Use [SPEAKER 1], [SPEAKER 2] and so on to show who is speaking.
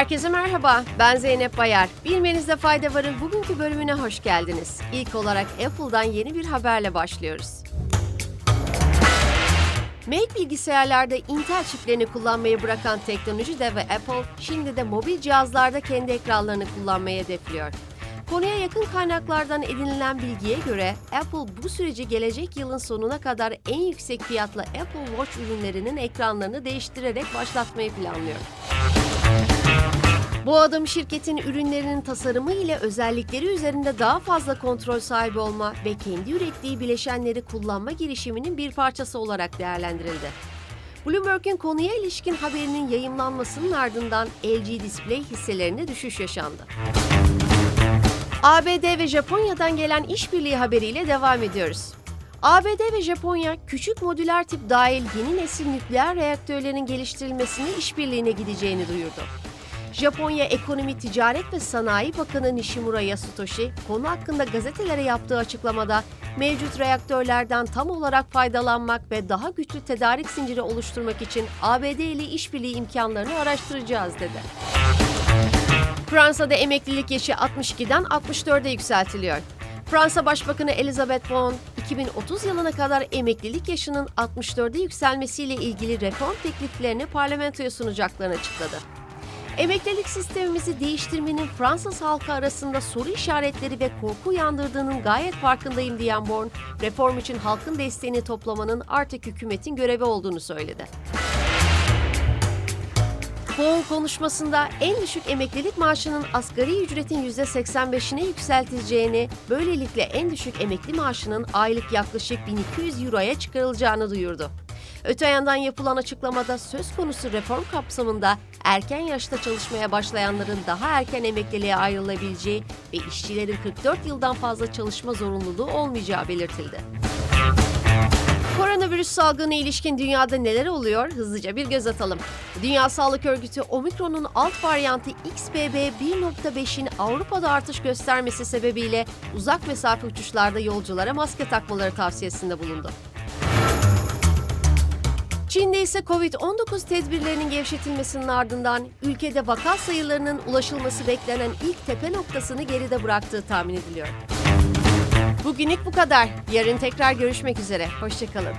[SPEAKER 1] Herkese merhaba, ben Zeynep Bayar. Bilmenizde fayda varın bugünkü bölümüne hoş geldiniz. İlk olarak Apple'dan yeni bir haberle başlıyoruz. Mac bilgisayarlarda Intel çiplerini kullanmayı bırakan teknoloji devi Apple, şimdi de mobil cihazlarda kendi ekranlarını kullanmayı hedefliyor. Konuya yakın kaynaklardan edinilen bilgiye göre Apple bu süreci gelecek yılın sonuna kadar en yüksek fiyatla Apple Watch ürünlerinin ekranlarını değiştirerek başlatmayı planlıyor. Bu adım şirketin ürünlerinin tasarımı ile özellikleri üzerinde daha fazla kontrol sahibi olma ve kendi ürettiği bileşenleri kullanma girişiminin bir parçası olarak değerlendirildi. Bloomberg'in konuya ilişkin haberinin yayımlanmasının ardından LG Display hisselerine düşüş yaşandı. ABD ve Japonya'dan gelen işbirliği haberiyle devam ediyoruz. ABD ve Japonya, küçük modüler tip dahil yeni nesil nükleer reaktörlerin geliştirilmesine işbirliğine gideceğini duyurdu. Japonya Ekonomi, Ticaret ve Sanayi Bakanı Nishimura Yasutoshi, konu hakkında gazetelere yaptığı açıklamada mevcut reaktörlerden tam olarak faydalanmak ve daha güçlü tedarik zinciri oluşturmak için ABD ile işbirliği imkanlarını araştıracağız dedi. Fransa'da emeklilik yaşı 62'den 64'e yükseltiliyor. Fransa Başbakanı Elizabeth Bon, 2030 yılına kadar emeklilik yaşının 64'e yükselmesiyle ilgili reform tekliflerini parlamentoya sunacaklarını açıkladı. Emeklilik sistemimizi değiştirmenin Fransız halkı arasında soru işaretleri ve korku uyandırdığının gayet farkındayım diyen Born, reform için halkın desteğini toplamanın artık hükümetin görevi olduğunu söyledi. Born konuşmasında en düşük emeklilik maaşının asgari ücretin %85'ine yükseltileceğini, böylelikle en düşük emekli maaşının aylık yaklaşık 1200 euroya çıkarılacağını duyurdu. Öte yandan yapılan açıklamada söz konusu reform kapsamında erken yaşta çalışmaya başlayanların daha erken emekliliğe ayrılabileceği ve işçilerin 44 yıldan fazla çalışma zorunluluğu olmayacağı belirtildi. Koronavirüs salgını ilişkin dünyada neler oluyor? Hızlıca bir göz atalım. Dünya Sağlık Örgütü Omikron'un alt varyantı XBB 1.5'in Avrupa'da artış göstermesi sebebiyle uzak mesafe uçuşlarda yolculara maske takmaları tavsiyesinde bulundu. Çin'de ise Covid-19 tedbirlerinin gevşetilmesinin ardından ülkede vaka sayılarının ulaşılması beklenen ilk tepe noktasını geride bıraktığı tahmin ediliyor. Bugünlük bu kadar. Yarın tekrar görüşmek üzere. Hoşçakalın.